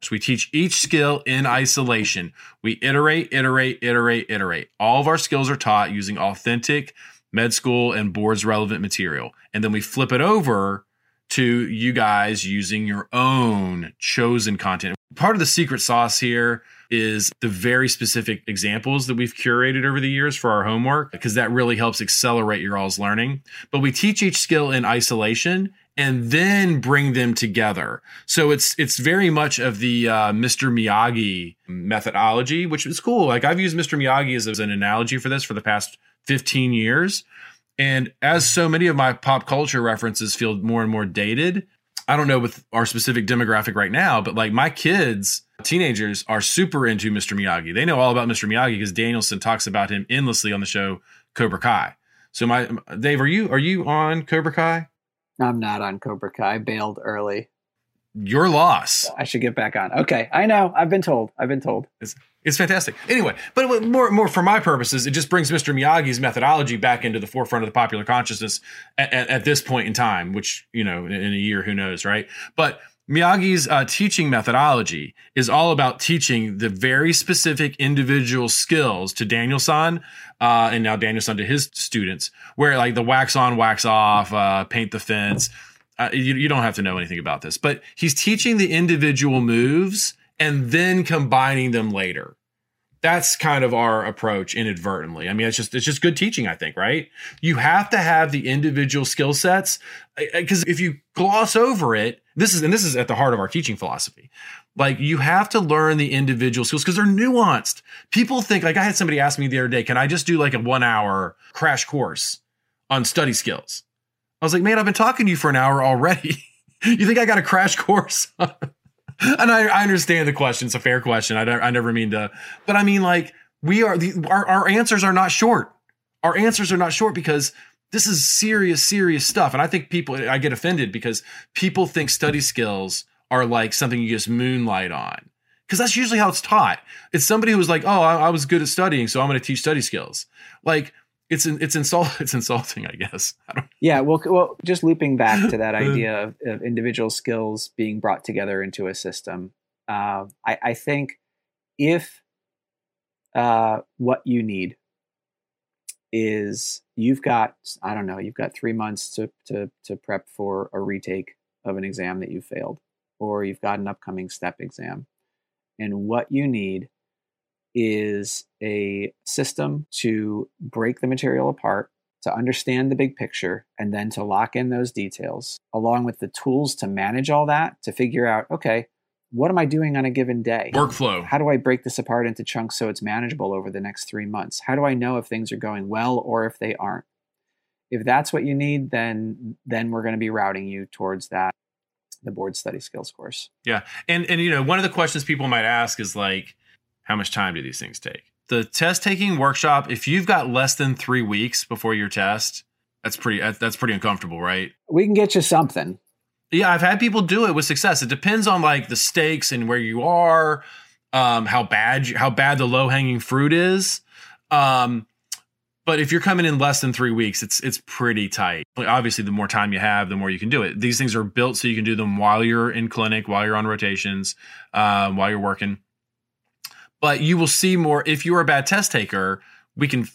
so we teach each skill in isolation. We iterate, iterate, iterate, iterate. All of our skills are taught using authentic med school and boards relevant material. And then we flip it over to you guys using your own chosen content. Part of the secret sauce here is the very specific examples that we've curated over the years for our homework because that really helps accelerate your all's learning. But we teach each skill in isolation and then bring them together. So it's it's very much of the uh, Mr. Miyagi methodology, which is cool. Like I've used Mr. Miyagi as, as an analogy for this for the past 15 years. And as so many of my pop culture references feel more and more dated, I don't know with our specific demographic right now, but like my kids, teenagers are super into Mr. Miyagi. They know all about Mr. Miyagi because Daniel-san talks about him endlessly on the show Cobra Kai. So my Dave, are you are you on Cobra Kai? I'm not on Cobra Kai. I bailed early. Your loss. I should get back on. Okay, I know. I've been told. I've been told. It's, it's fantastic. Anyway, but more more for my purposes, it just brings Mr. Miyagi's methodology back into the forefront of the popular consciousness at, at, at this point in time. Which you know, in, in a year, who knows, right? But Miyagi's uh, teaching methodology is all about teaching the very specific individual skills to Daniel-san, uh, and now Daniel-san to his students, where like the wax on, wax off, uh, paint the fence. Uh, you, you don't have to know anything about this, but he's teaching the individual moves and then combining them later. That's kind of our approach inadvertently. I mean, it's just it's just good teaching, I think, right? You have to have the individual skill sets because if you gloss over it, this is and this is at the heart of our teaching philosophy. Like you have to learn the individual skills because they're nuanced. People think like I had somebody ask me the other day, can I just do like a one hour crash course on study skills? I was like, man, I've been talking to you for an hour already. you think I got a crash course? and I, I, understand the question. It's a fair question. I, I never mean to, but I mean, like, we are the, our, our answers are not short. Our answers are not short because this is serious, serious stuff. And I think people, I get offended because people think study skills are like something you just moonlight on. Because that's usually how it's taught. It's somebody who's like, oh, I, I was good at studying, so I'm going to teach study skills. Like, it's it's insult it's insulting, I guess. I yeah, well, well, just looping back to that idea of, of individual skills being brought together into a system. Uh, I, I think if uh, what you need is you've got I don't know you've got three months to to to prep for a retake of an exam that you failed, or you've got an upcoming step exam, and what you need is a system to break the material apart, to understand the big picture, and then to lock in those details, along with the tools to manage all that, to figure out, okay, what am I doing on a given day? Workflow. How do I break this apart into chunks so it's manageable over the next three months? How do I know if things are going well or if they aren't? If that's what you need, then then we're going to be routing you towards that the board study skills course. Yeah. And and you know, one of the questions people might ask is like, how much time do these things take? The test taking workshop, if you've got less than three weeks before your test, that's pretty that's pretty uncomfortable, right? We can get you something. Yeah, I've had people do it with success. It depends on like the stakes and where you are, um, how bad how bad the low hanging fruit is. Um, but if you're coming in less than three weeks, it's it's pretty tight. Like Obviously, the more time you have, the more you can do it. These things are built so you can do them while you're in clinic, while you're on rotations, um, while you're working but you will see more. If you're a bad test taker we can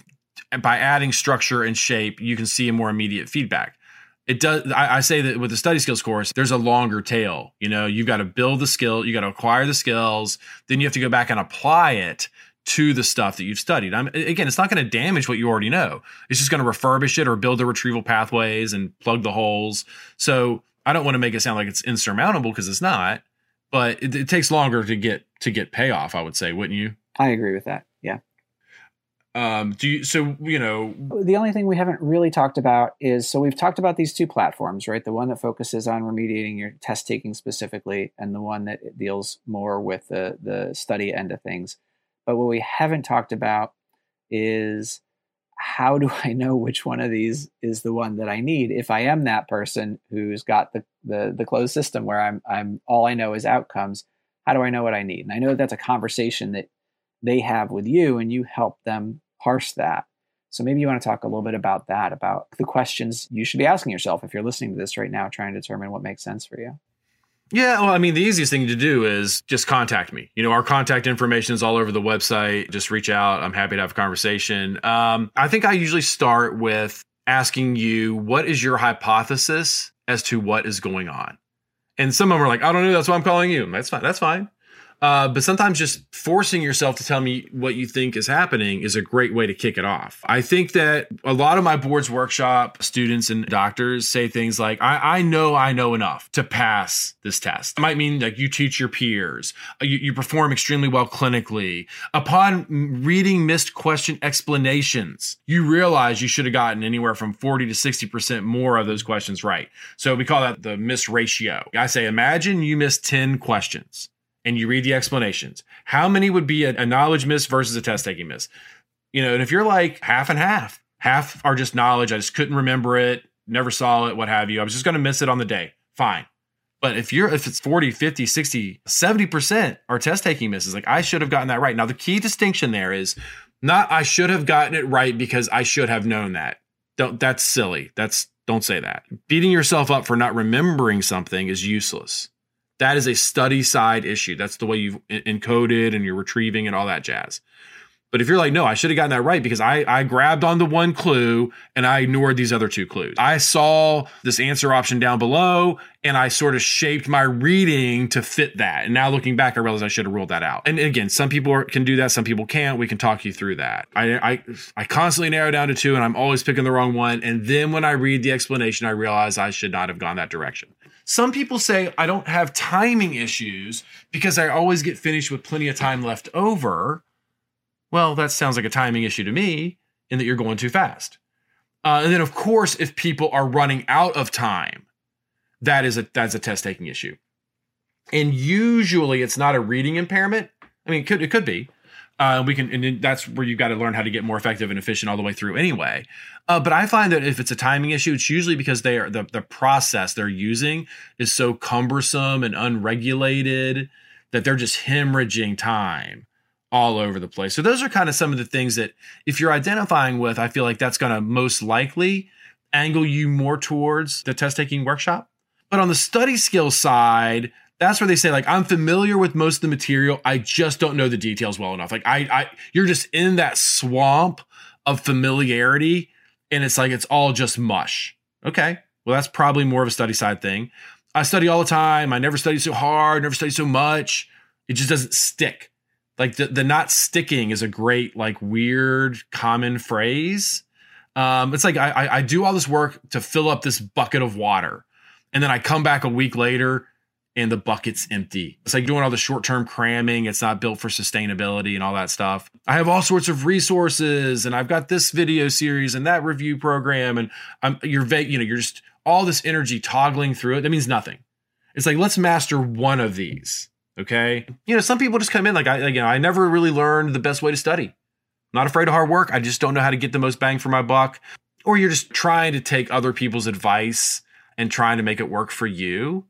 by adding structure and shape you can see a more immediate feedback. It does I, I, say that with the study skills course there's a longer tail. You know you've got to build the skill you got to acquire the skills then you have to go back and apply it to the stuff that you've studied. I'm, again it's not going to damage what you already know. It's just going to refurbish it or build the retrieval pathways and plug the holes. So i don't want to make it sound like it's insurmountable because it's not but it, it takes longer to get to get payoff. I would say, wouldn't you? I agree with that. Yeah. Um, do you so you know the only thing we haven't really talked about is so we've talked about these two platforms right the one that focuses on remediating your test taking specifically and the one that deals more with the the study end of things but what we haven't talked about is how do I know which one of these is the one that I need if I am that person who's got the the, the closed system where I'm I'm all I know is outcomes. How do I know what I need? And I know that's a conversation that they have with you, and you help them parse that. So maybe you want to talk a little bit about that, about the questions you should be asking yourself if you're listening to this right now, trying to determine what makes sense for you. Yeah, well, I mean, the easiest thing to do is just contact me. You know, our contact information is all over the website. Just reach out. I'm happy to have a conversation. Um, I think I usually start with asking you, what is your hypothesis as to what is going on? And some of them are like, I don't know. That's why I'm calling you. That's fine. That's fine. Uh, but sometimes just forcing yourself to tell me what you think is happening is a great way to kick it off. I think that a lot of my boards workshop students and doctors say things like, I, I know I know enough to pass this test. It might mean like you teach your peers, uh, you, you perform extremely well clinically. Upon reading missed question explanations, you realize you should have gotten anywhere from 40 to 60% more of those questions right. So we call that the miss ratio. I say, imagine you missed 10 questions and you read the explanations, how many would be a, knowledge miss versus a test taking miss? You know, and if you're like half and half, half are just knowledge, I just couldn't remember it, never saw it, what have you. I was just going to miss it on the day. Fine. But if you're if it's 40, 50, 60, 70% are test taking misses, like I should have gotten that right. Now the key distinction there is not I should have gotten it right because I should have known that. Don't that's silly. That's don't say that. Beating yourself up for not remembering something is useless that is a study side issue. That's the way you've encoded and you're retrieving and all that jazz. But if you're like, no, I should have gotten that right because I, I grabbed on the one clue and I ignored these other two clues. I saw this answer option down below and I sort of shaped my reading to fit that. And now looking back, I realize I should have ruled that out. And again, some people can do that, some people can't. We can talk you through that. I, I, I constantly narrow down to two and I'm always picking the wrong one. And then when I read the explanation, I realize I should not have gone that direction. Some people say I don't have timing issues because I always get finished with plenty of time left over. Well, that sounds like a timing issue to me in that you're going too fast. Uh, and then, of course, if people are running out of time, that is a that's a test taking issue. And usually, it's not a reading impairment. I mean, it could it could be, uh, we can, and that's where you've got to learn how to get more effective and efficient all the way through anyway. Uh, but I find that if it's a timing issue, it's usually because they are the, the process they're using is so cumbersome and unregulated that they're just hemorrhaging time all over the place. So those are kind of some of the things that if you're identifying with, I feel like that's going to most likely angle you more towards the test taking workshop. But on the study skill side, that's where they say like i'm familiar with most of the material. I just don't know the details well enough. Like i i you're just in that swamp of familiarity and it's like it's all just mush. Okay. Well that's probably more of a study side thing. I study all the time. I never study so hard never study so much. It just doesn't stick. Like the, the not sticking is a great like weird common phrase. Um, it's like I, I do all this work to fill up this bucket of water and then i come back a week later and the bucket's empty. It's like doing all the short term cramming. It's not built for sustainability and all that stuff. I have all sorts of resources and I've got this video series and that review program. And I'm, you're vague, you know, you're just all this energy toggling through it. That means nothing. It's like, let's master one of these. Okay. You know, some people just come in like, I, you know, I never really learned the best way to study. not afraid of hard work. I just don't know how to get the most bang for my buck. Or you're just trying to take other people's advice and trying to make it work for you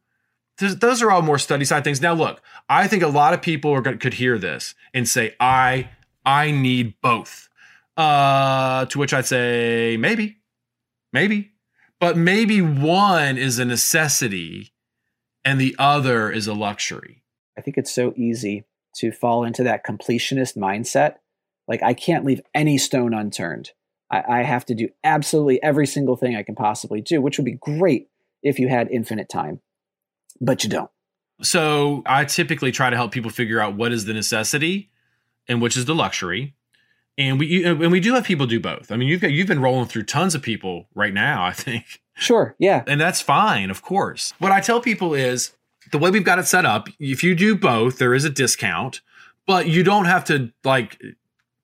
those are all more study side things. Now, look, I think a lot of people are, could hear this and say, "I, I need both." Uh, to which I'd say, maybe, maybe, but maybe one is a necessity, and the other is a luxury. I think it's so easy to fall into that completionist mindset. Like I can't leave any stone unturned. I, I have to do absolutely every single thing I can possibly do, which would be great if you had infinite time but you don't. So I typically try to help people figure out what is the necessity and which is the luxury. And we and we do have people do both. I mean, you've got, you've been rolling through tons of people right now. I think. Sure. Yeah. And that's fine, of course. What I tell people is the way we've got it set up. If you do both, there is a discount, but you don't have to like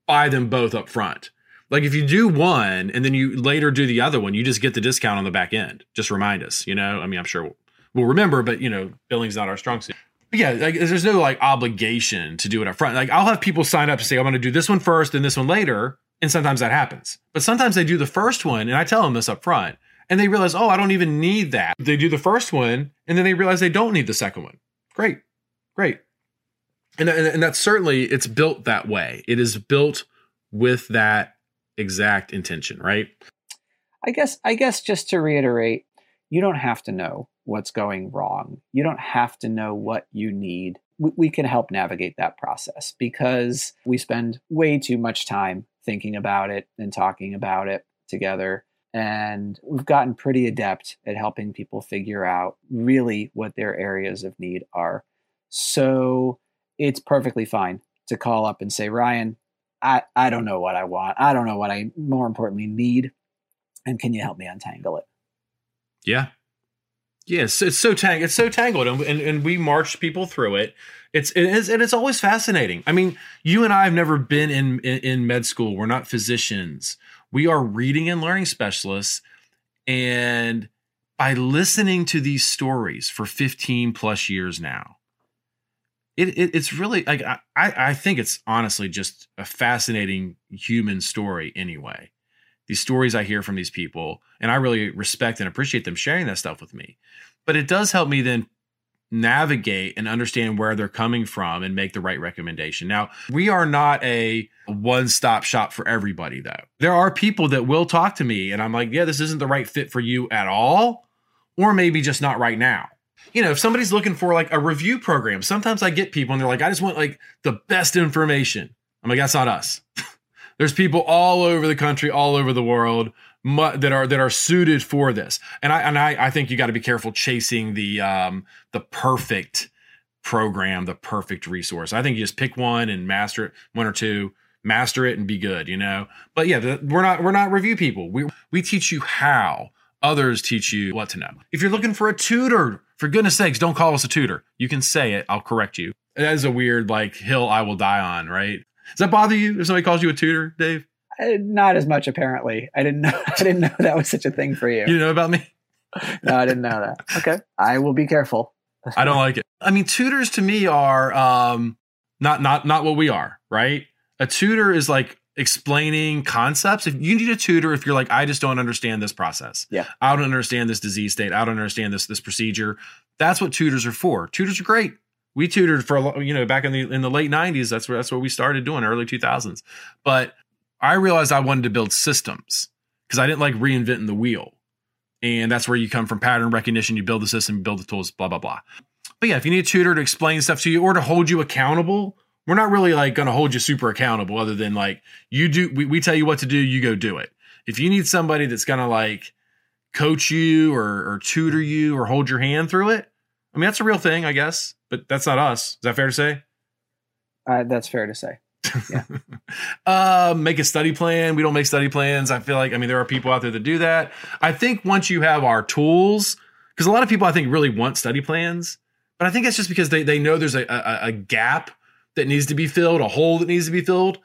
buy them both up front. Like if you do one and then you later do the other one, you just get the discount on the back end. Just remind us, you know. I mean, I'm sure we'll remember, but you know, billing's not our strong suit. But yeah, like there's no like obligation to do it up front. Like I'll have people sign up to say I'm going to do this one first and this one later, and sometimes that happens. But sometimes they do the first one, and I tell them this up front, and they realize, oh, I don't even need that. They do the first one, and then they realize they don't need the second one. Great, great, and and, and that's certainly it's built that way. It is built with that exact intention, right? I guess I guess just to reiterate, you don't have to know what's going wrong. You don't have to know what you need. We, we can help navigate that process because we spend way too much time thinking about it and talking about it together. And we've gotten pretty adept at helping people figure out really what their areas of need are. So it's perfectly fine to call up and say, Ryan, I, I don't know what I want. I don't know what I more importantly need. And can you help me untangle it? Yeah. Yes, it's so tang it's so tangled and, and, and we march people through it. It's it is and it's always fascinating. I mean, you and I have never been in, in, in med school. We're not physicians. We are reading and learning specialists. And by listening to these stories for 15 plus years now, it, it, it's really like I, I think it's honestly just a fascinating human story anyway these stories i hear from these people and i really respect and appreciate them sharing that stuff with me but it does help me then navigate and understand where they're coming from and make the right recommendation now we are not a one-stop shop for everybody though there are people that will talk to me and i'm like yeah this isn't the right fit for you at all or maybe just not right now you know, if somebody's looking for like a review program, sometimes I get people and they're like, I just want like the best information. I'm like, that's not us. There's people all over the country, all over the world that are that are suited for this. And I and I, I think you got to be careful chasing the um the perfect program, the perfect resource. I think you just pick one and master it, one or two, master it and be good, you know. But yeah, the, we're not we're not review people. We we teach you how. Others teach you what to know. If you're looking for a tutor for goodness sakes, don't call us a tutor. You can say it. I'll correct you. That is a weird like hill I will die on, right? Does that bother you if somebody calls you a tutor, Dave? Uh, not as much, apparently. I didn't know. I didn't know that was such a thing for you. You know about me? no, I didn't know that. Okay, I will be careful. I don't like it. I mean, tutors to me are um, not not not what we are, right? A tutor is like explaining concepts. If you need a tutor, if you're like, I just don't understand this process. Yeah. I don't understand this disease state. I don't understand this this procedure. That's what tutors are for. Tutors are great. We tutored for you know back in the in the late '90s. That's where that's what we started doing, early 2000s. But I realized I wanted to build systems because I didn't like reinventing the wheel. And that's where you come from pattern recognition. You build the system, you build the tools, blah blah blah. But yeah, if you need a tutor to explain stuff to you or to hold you accountable, we're not really like going to hold you super accountable other than like you do we, we tell you what to do you go do it if you need somebody that's going to like coach you or, or tutor you or hold your hand through it i mean that's a real thing i guess but that's not us is that fair to say uh, that's fair to say yeah uh, make a study plan we don't make study plans i feel like i mean there are people out there that do that i think once you have our tools because a lot of people i think really want study plans but i think it's just because they, they know there's a, a, a gap that needs to be filled, a hole that needs to be filled,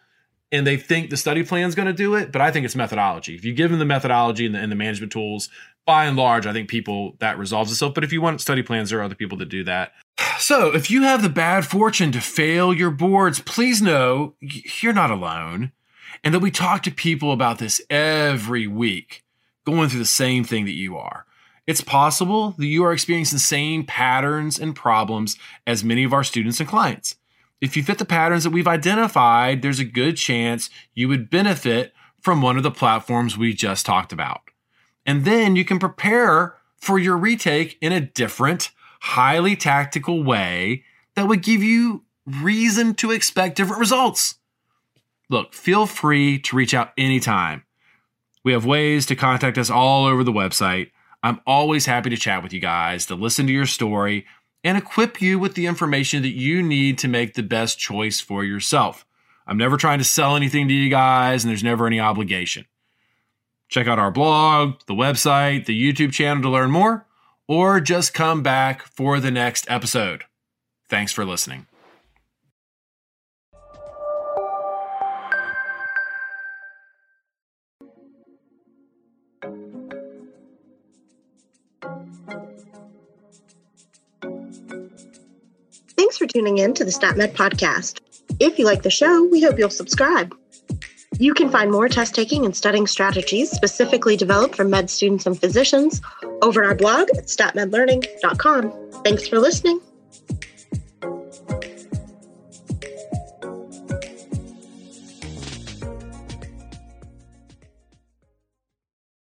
and they think the study plan is going to do it. But I think it's methodology. If you give them the methodology and the, and the, management tools, by and large, I think people that resolves itself. But if you want study plans, there are other people that do that. So if you have the bad fortune to fail your boards, please know you're not alone. And that we talk to people about this every week, going through the same thing that you are. It's possible that you are experiencing the same patterns and problems as many of our students and clients. If you fit the patterns that we've identified, there's a good chance you would benefit from one of the platforms we just talked about. And then you can prepare for your retake in a different, highly tactical way that would give you reason to expect different results. Look, feel free to reach out anytime. We have ways to contact us all over the website. I'm always happy to chat with you guys, to listen to your story, and equip you with the information that you need to make the best choice for yourself. I'm never trying to sell anything to you guys, and there's never any obligation. Check out our blog, the website, the YouTube channel to learn more, or just come back for the next episode. Thanks for listening. Thanks for tuning in to the StatMed podcast. If you like the show, we hope you'll subscribe. You can find more test taking and studying strategies specifically developed for med students and physicians over our blog at statmedlearning.com. Thanks for listening.